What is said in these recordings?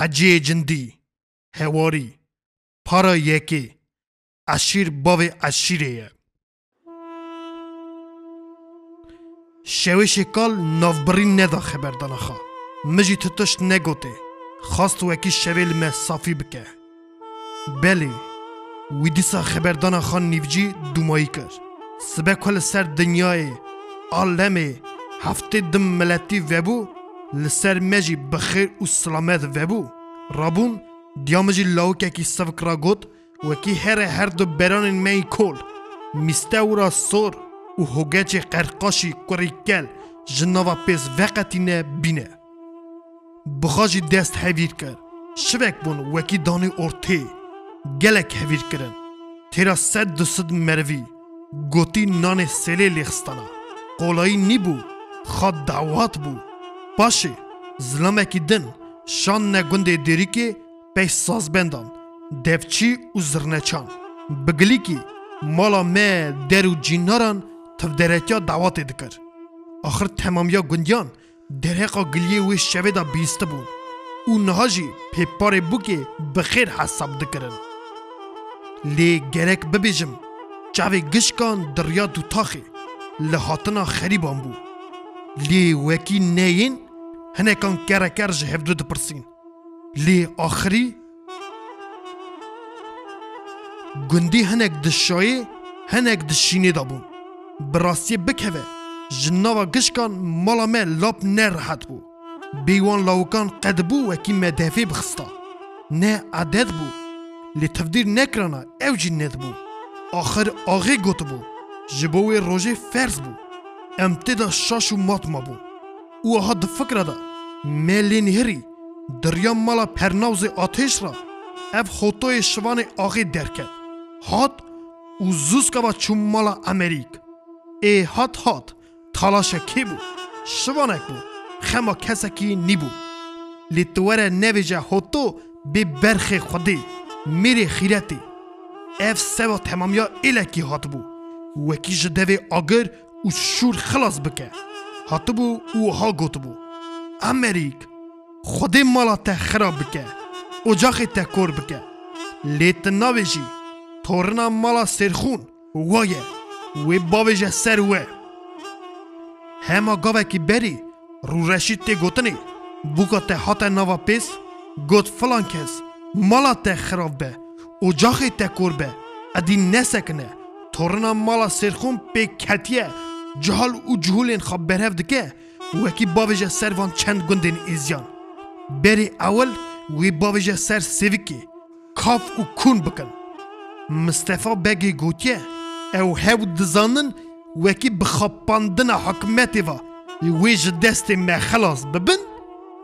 حجی جندی هواری پارا یکی عشیر باوی عشیره شوش کال نافبرین ندا خبر دانخا مجی تتش نگوته خواست وکی شویل me صافی بکه. بله وی دیسا خبردان خان نیوجی دومایی کر. سبه کل سر دنیای عالم هفته دم ملتی وبو لسر مجی بخیر و سلامت وبو. رابون دیامجی لاوکه کی سفک را گوت وکی هر هر دو بران می کول. میستورا سور و هوگچ قرقاشی کوریکل جنوا پیس وقتی نه بینه. بخاجی دست هویر کر. شوک بون وکی دانی ارتی. گلک هویر کرن. تیرا سد دو سد مروی. گوتی نان سلی لیخستانا قولایی نی بو. خواد دعوات بو. زلمکی دن شان نگنده دیری که پیش ساز بندان devçî û zirneçan bi gilîkî mala me der û cînaran tivderetiya dawatê dikir axir temamiya gundiyan derheqa giliyê wê şevê da bîste bûn û niha jî pêparê bûkê bi xêr hesab dikirin lê gerek bibêjim çavê gişkan diriya dûtaxê li hatina xerîban bû لێ وەکی نەین هەنێکان کەرەکەر ji hevdû dipirsin. Lê axirî gundî hinek di şayê hinek di şînê dabûn bi rastiyê bikeve ji nava gişkan mala me lap nerehet bû. Bêwan lawikan qed bû wekî me defê bixista. Ne edet bû. Lê tevdîr nekirana ew jî nedbû axir axê gotibû ji bo wê rojê ferz bû. ام تدا شاشو مات ما او ها د فکر ده ملین هری دریام مالا پرناوز آتش را. اف خوتوی شوان آغی درکت هات او زوسکا کبا چم مالا امریک. ای هات هات تلاش کی بو؟ شوانک بو خما کسا کی نی بو. لی توره خوتو بی برخ خودی میری خیرتی. اف سوا تمامیا ایلکی هات بو. وکی جدوی آگر او شور خلاص بکه. حتی بو او ها گوت بو. امریک خودی مالا تا خراب بکه. او جاخی تا کور بکه. لیت ناوی تورنا مالا سرخون. وایه. وی باوی جه سر وی هما گاوی کی بری. رو رشید تی گوتنی. بوکا تا حتا ناوی پیس. گوت فلان کس. مالا تا خراب بی او تا کور بی ادی نسکنه. تورنا مالا سرخون پی کتیه. Cihal û cihulên xwe berhev dike wekî bavêje servan çend gundên êziyan berê ewel wê bavêje ser sêvikê kaf û kûn bikin Mistefa begê gotiye ew hew dizanin wekî bixapandina hikûmetê ve wê ji destê me xelas bibin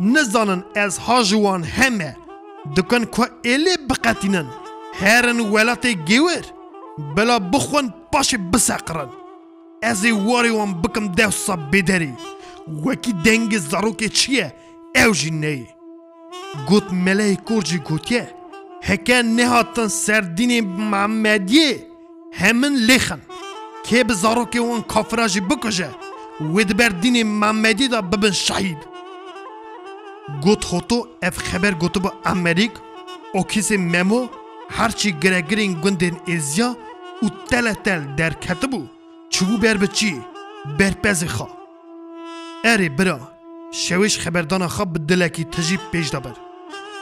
nizanin ez ha ji wan heme dikin ku êlê biqetînin herin welatê gewir bila bixwin paşê biseqirin ez ê warê wan bikim dewsa bêderê wekî dengê zarokê çi ye ew jî neyê got meleyê kor jî gotiye heke nehatan serdînê Memediyê hemin lêxin kê bi zarokê wan kafira jî bikuje wê diber dînê Memedî da bibin şehîd got hoto ev xeber gotibu Amerîk okîsê memo herçî giregirên gundên چوبو بر بچی بر پز خوا اره برا شویش خبردان خوا به دلکی تجیب پیش دابر.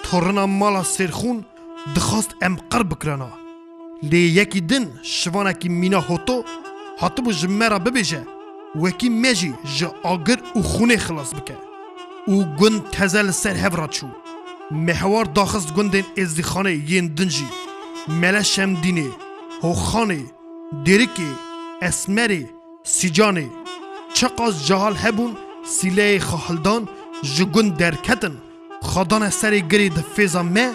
تورنا مالا سرخون دخواست ام قر بکرانا لی یکی دن شوانا کی مینا هوتو حتی بو جمرا ببیجه. وکی میجی جا آگر او خونه خلاص بکه. او گن تزل سر هفرا چو. محوار داخست گندن ازدخانه یین دنجی. ملشم دینه هو خانه درکی esmerê sîcanê çeqas cehal hebûn sîleyê xahildan ji gund derketin xadana serê girê di fêza me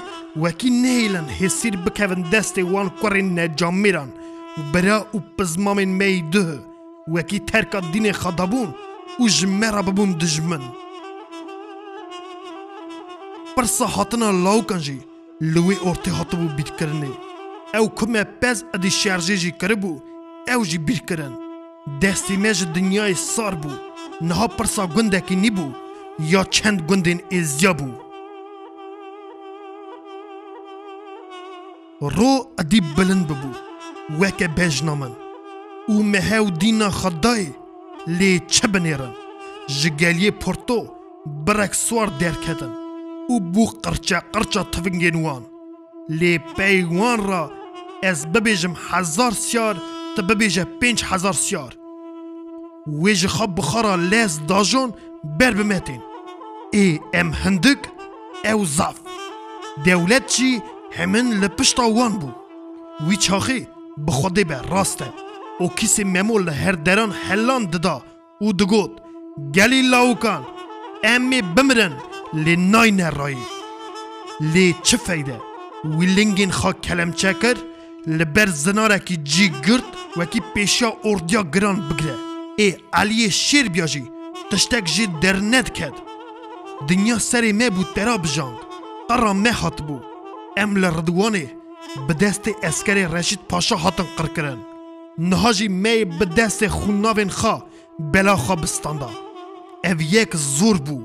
wekî nehêlin hêsîr bikevin destê wan kurên necamêran û bera û pizmamên me yî duh wekî terka dînê xedabûn û ji me re bibûn dijmin pirsa hatina lawkan jî li wê ortê hatibû bîrkirinê ew ku me pez edî şerjê jî kiribû ew jî bîrkirin destê me ji dinyayê sar bû niha pirsa gundekî nîbû ya çend gundên êziya bû رو ادی بلند ببو وکه بجنا من و مهو دینا خدای لی چه بنیرن جگلی پورتو برک سوار درکتن و بو قرچه قرچه تفنگین وان لی پیوان را از ببیجم هزار سیار تا ببیجه پنج هزار سیار. ویج خواب بخارا لیز داجون بر بمتین. ای ام هندک او زاف. دولت چی همین لپشتا وان بو. وی چاخی بخوده به راسته. او کسی ممول هر دران هلان ددا. او دگوت گلی لاوکان امی بمرن لی نای نرایی لی چه فایده وی لنگین خوا کلم چکر لبر زنارکی جی گرد وکی پیشا اردیا گران بگره ای علی شیر بیاجی تشتک جی درنت کد دنیا سری می بود ترا بجاند قرا می هات بو ام لردوانه به دست اسکر رشید پاشا هاتن قرکرن نهاجی می به دست خوناوین خوا بلا خوا بستاندا او یک زور بو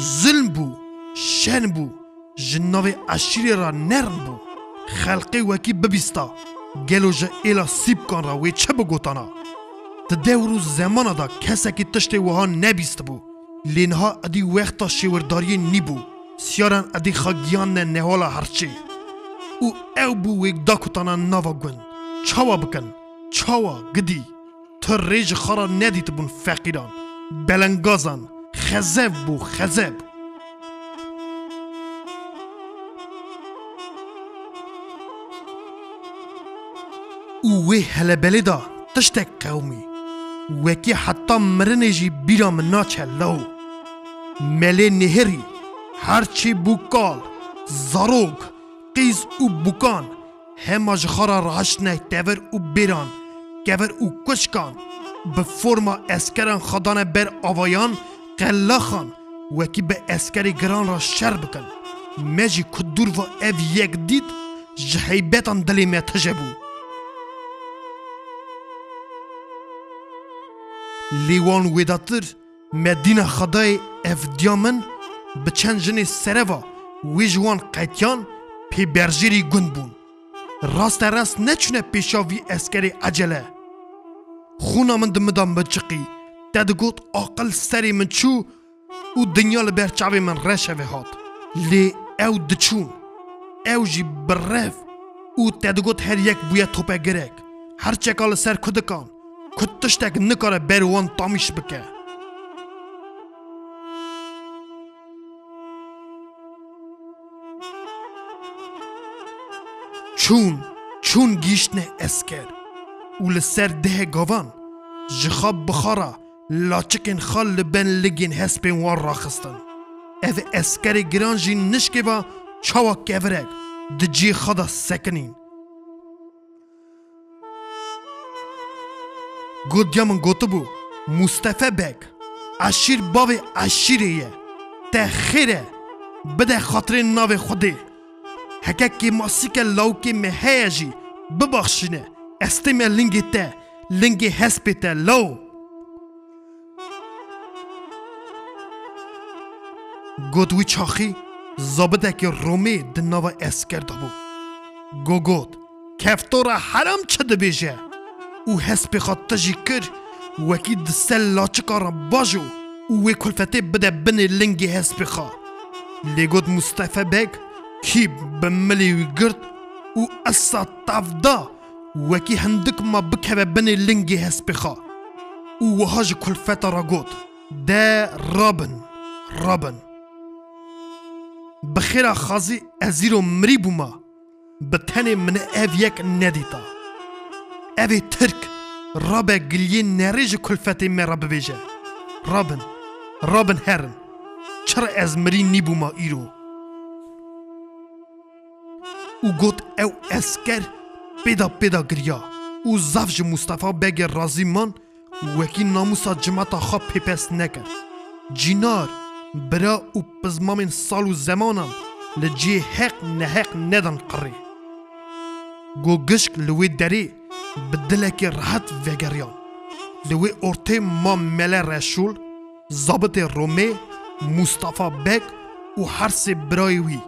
ظلم بو شن بو جناوی عشیری را نرم بو خەلقی وەکی ببیستا. گەلو ji êla sîbkanra wê çi bigotana Di dewr û zemana da kesekî tiştê wiha nebîst bû Lêniha edî wexta şêwirdariyê nîbû Siyaran edî xagiyan ne nehala herçê û ew bû wêk dakutana nava gund çawa bikin çawa gidî Tu rê ji xara nedîtibûn feqîran belengazan xezeb bû xezeb وێ هەلەبەلێدا تشتێک قەومی وەکی حتا مرنێ jî bîra min naçellew Melê nêhirî herçî bûkal zarok qîz û bûkan hema ji xara raşnek tevir û bêran kevir û kuşkan bi forma eskeran xadane ber avayan qellaxan wekî bi eskerê giran ra şer bikin me jî ku durva ev yek dît ji heybetan dilê me tije bû لیوان ویداتر مدینه خدای اف دیامن به چند جنی سروا وی جوان قیتیان پی برجیری گند بون راست راست نچونه پیشاوی اسکری عجله خونا من دمدان بچقی داد گوت عقل سری من چو و دنیا لبر چاوی من و هات لی او دچون او جی برف و داد گوت هر یک بویا توپه گرک هر چکال سر کدکان کد تشتک نکاره بروان تامیش بکه چون چون گیشنه اسکر و لسر ده گاوان جخاب بخارا لاچکن خال لبن لگین هسپین وار راخستن او اسکر گران جی نشکه با چاوا کورک ده جی خدا سکنین گودیا من گوتو بو مصطفی بک عشیر باوی عشیریه. ته خیره. بده خاطر ناو خوده هککی ماسیک لاوکی مهیه جی ببخشینه. استیم لنگی ته. لنگی هسپی ته. لو. گودوی چاخی. زابده که رومی دناو اسکر دابو گو گود کفتورا حرام چه دبیجه؟ و هەسپی خەتەژی کرد وەکی دسەل لاچکە ڕەباژ و و وێ کولفەتێ بدە بنێ لنگی هەسپی خا لێگوت مستەفە بێک کی بە ملی وی گرت و ئەسا تافدا وەکی هەندک ما بکەوە بنێ لنگی هەسپی خا و وەها ji کولفەتە ڕگوت دە ڕابن ڕابن بخێرا خازی ئەزیرۆ مری بوومە بە تەنێ منە ئەڤ یەک نەدیتە اوی ترک رابه گلیه نریج کلفتی می رابه بیجه رابن رابن هرن چرا از مری نیبو ما ایرو او گوت او اسکر پیدا پیدا گریا او زفج مصطفی بگ رازی من وکی ناموسا جماعتا خواب پیپس نکر جینار برا او پزمامین سال و زمانم لجی حق نحق ندن قری گو گشک لوی دری بدلکی راحت وگریان لوی ارته ما مل رشول زابط رومه مصطفى بک و هر سه برای وی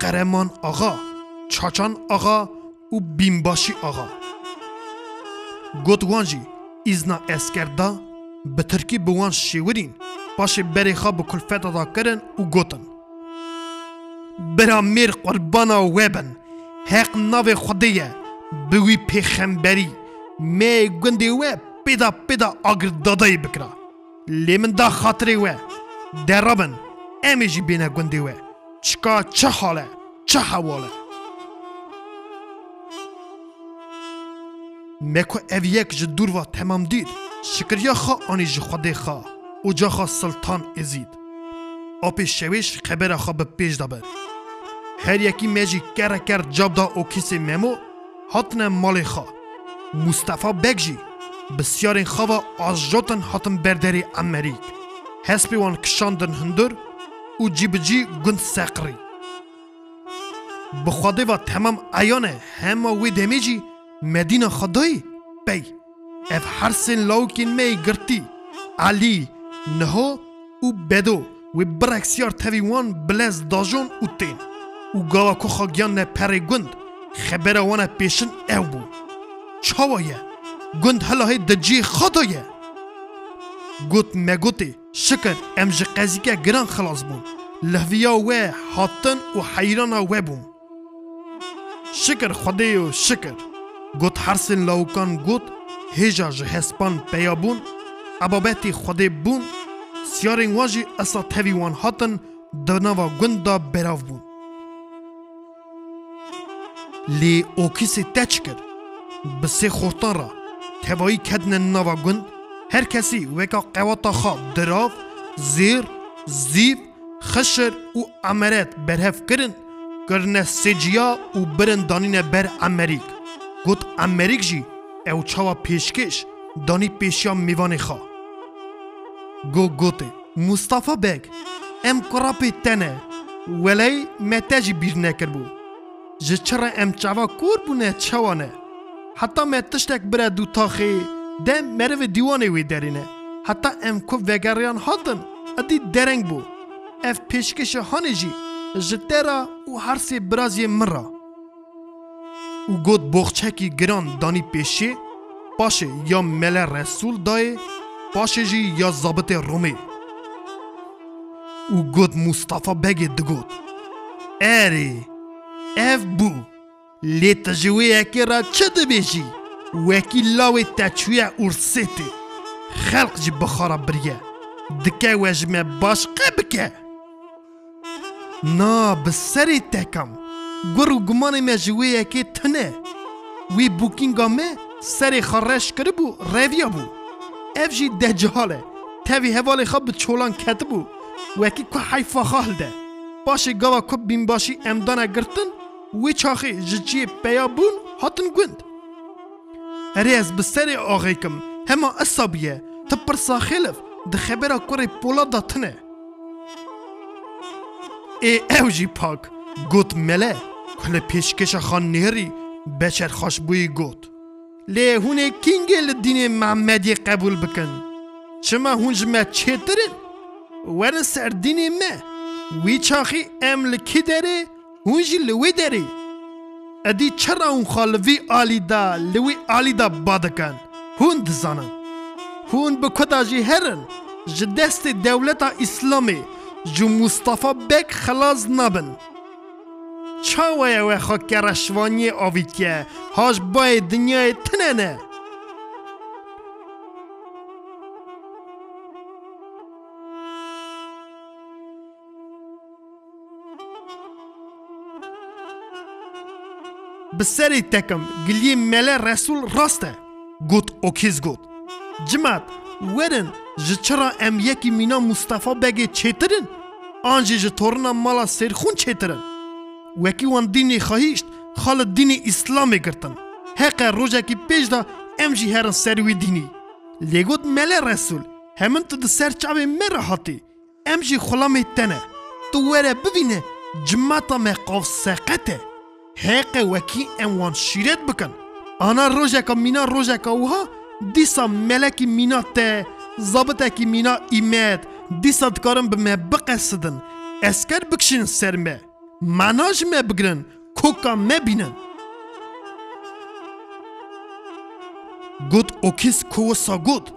قرمان آقا چاچان آقا û bînbaşî axa. Got wan jî îzna eskerda bi Tirkî bi wan şêwirîn paşê berê xwe bi kulfeta da kirin û gotin. Bira mêr qurbana we bin, heq navê Xwedê ye بوی پێخەمبەری مێ گوندێ وێ پێدا پێدا ئاگردادای بکرا۔ لێ مندا خاترێ وێ دەڕبن ئەمێژی بێنە گوندێ وێ چکا چه حالە چه هەواڵە مەکو ئەڤ یەک ji دوورva تەمام دید شکریا خا ئەنی ji خودê خا û caxa siltan êzîd Apê şewêj xebera xwe bi pêj dabir her yekî me jî kereker cabda okîsê memo هاتن مالی خوا مصطفا بگجی بسیار این خواه از جوتن هاتن برداری امریک هست وان کشاندن هندر او جیبجی گند سقری بخواده و تمام ایانه همه وی دمیجی مدین خدای بی اف هر سن لوکین می گرتی علی نهو او بدو وی برکسیار تاوی وان بلز داجون او تین او گاوکو خاگیان نه پری گند خبرەوەە پێشن ئەو بوو چاوەیە گوند هەلاهی دەجێ خۆدەیە گوت مەگوتی شکر ئەم ji qezîke giran xilas bûn leviya we hatin û heyrana we bûm Şikir xwedê û şikir Got hersên lawkan got hêja ji hespan peya bûn ebabetê xwedê bûn Siyarên wan jî esa tevî wan hatin di nava gund da berav bûn Lê okîsê te çi kir? Bi sê xortan ra tevayî kedine nava gund, her kesî weka qewata xwe dirav, zêr, zîv, xişir û emeret berhev kirin, kirine sêciya û birin danîne ber Emerîk. Got Emerîk jî ew çawa pêşkeş danî pêşiya mêvanê xwe. Go gotê Mustafa Beg em kurapê te ne weley me te jî bîr nekirbû. Ji çira em çava kur bûne çawa ne. Heta me tiştek bire dû taxê de merivê dîwanê wê derîne. Heta em ku vegeriyan hatin edî dereng bû. Ev pêşkeşe hanê jî ji te ra û her sê biraziyê min ra. û got boxçekî giran danî pêşê, paşê ya mele Resul dayê, paşê jî ya zabitê Romê. û got Mustafa Begê digot. Erê, ئەف بوو لێتە ژوەیەکێرا چە دەبێژی وەکی لاوێ تەچویە ئورسێتێ خەڵق ji بخۆرە بریە دکە وەژمە باشقە بکە نا bi serê tekam. Gur û gumanê me ji wê yekê e tune wî bûkînga me serê xwe reş kiribû reviya bû. Ev jî decihal e. Tevî hevalê xwe bi çolan ketibû. Wekî ku heyfa xal de. Paşê gava ku bînbaşî emdana girtin وی چاخی جچی بیابون هاتن گند ریز بسری آغی کم هما اسبیه تا پرسا خیلف ده خبر کور پولا داتنه ای او جی پاک گود مله کل پیشکش خان نهری بچر خوش بوی گوت لی هونه کینگه محمدی قبول بکن چما هونج ما چه ورن سر دین ما وی چاخی ام لکی هون جي لوي داري ادي چرا اون خالوي آلي دا لوي آلي دا بادکن؟ هون دزانن هون بکدا جي هرن. جدست دولتا اسلامي جو مصطفى بك خلاص نبن. چاوه و خاک رشوانی آوید که هاش بای دنیای تنه نه بسری تکم گلی مل رسول راسته. گوت او کیز گوت. جمعت ورن جچرا ام یکی مینا مصطفا بگه چیترین آنجی جتورنا مالا سرخون چیترین وکی وان دینی خواهیشت خال دین اسلامی گرتن. حق روجا کی پیش ام جی سری و دینی. لگوت مل رسول همین تو ده سر چاوی مر حاتی. ام جی خلا تنه. تو وره ببینه جمعتا مقاف سکته. حق وکی ام وان شیرت بکن آنا روز کا مینا روز کا وها دیسا ملک مینا ته کی مینا ایماد دیسا کارم به مه بقصدن اسکر بکشین سرمه مناج مه بگرن کوکا مه بینن گوت اوکیس کو سا گوت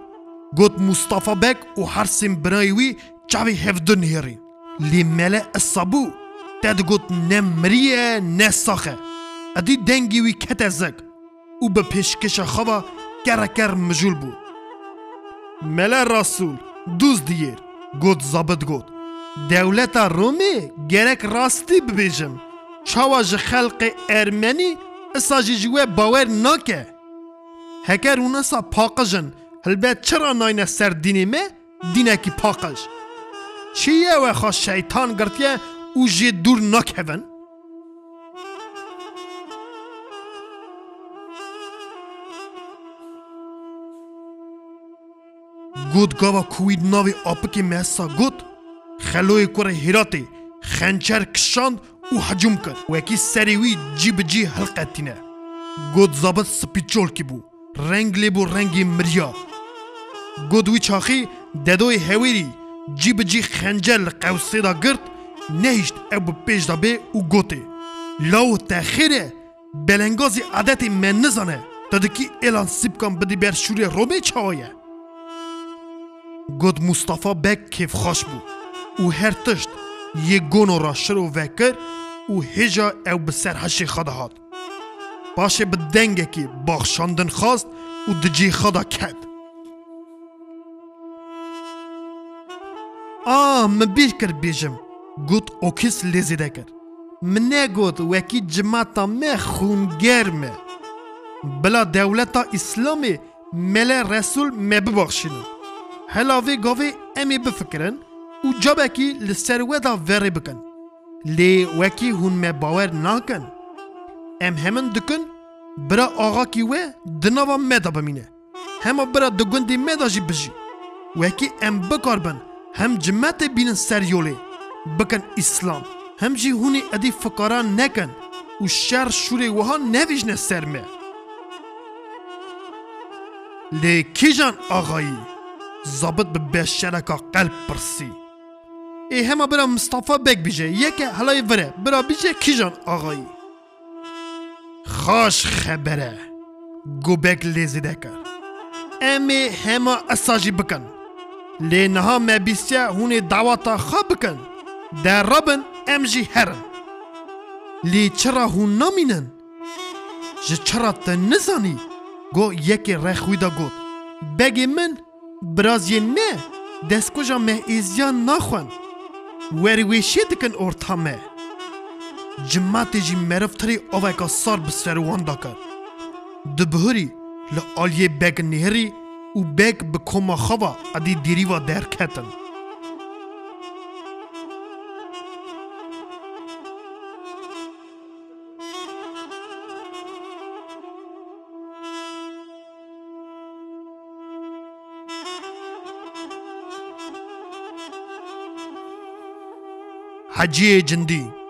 گوت مصطفی بک او هر سیم برایوی چاوی هفدن هری لی مله اسابو تد گوت نه مریه نه ساخه ادی دنگی وی کت او به پیشکش خوا کرکر مجول بو مله رسول دوز دیر گوت زابط گوت. دولتا رومی گرک راستی ببیجم چاوا ji خلق ارمنی اسا جی جوه باور ناکه هکر اونسا پاقجن هلبت چرا ناینه سر دینی me دینکی پاقج چیه و خواه شیطان گرتیه جی دور ناکهون گود گاوا کوید ناوی آپکی محسا. گود خلوی کره هیراتی خنچر کشاند و حجوم کرد. و یکی سری وی جی به جی حلقه تینه گود زابط سپیچول کی بو. رنگ لی بو رنگی مریا. گود وی چاخی ددوی هویری جی به جی خنجر قوسی دا گرد نهیشت او پیش دا به و گوته لاو تخیره بلنگازی عادتی من نزانه دادکی اعلان سیب کن بدی بر شوری رومی چاویه گود مصطفى بک کیف خوش بو. و هر تشت یه گونو را شروع وکر و هجا او به سرحشی خدا هات باشه به دنگه که باخشاندن خواست و دجی خدا کد آه من بیر کر بیجم. گوت اوکیس لیزیده کر من نگوت وکی جماعتا me خونگر me بلا دولتا اسلامی مل رسول me ببخشینو هلاوی گاوی امی بفکرن و جابکی لسر ودا وری بکن. لی وکی هون me باور ناکن. ام همن دکن برا آغا کی و دناوا مدا بمینه. هما برا دگوندی مدا جی بجی. وکی ام بکار بن. هم جمعت بینن سر یوله بکن اسلام. هم جی هونی ادی فقاران نکن. و شر شوری وها نویجنه سر مه لی کی جان آغایی؟ زابط به بشرکا قلب پرسی. ای همه برا مصطفى بک بیجه. یکی حلای وره. برا بیجه کی جان آغایی؟ خوش خبره. گوبک لیزیده کر امی همه اساجی بکن. لی نها مبیسیا هونی دعواتا خواه بکن Де рабин ем жі херин. Лі чара ху намінен? Жі чара те низані? Го яке рехуйда гот. Бегі мен, برازین مه دستکجا مه ایزیان نخوان وری ویشی دکن ارتا مه جماعتی جی مرفتری اوکا سار بسروان دکر دبهری لآلیه بگ نهری و بگ بکوما خوا ادی دیریوا درکتن हजिए जिंदी।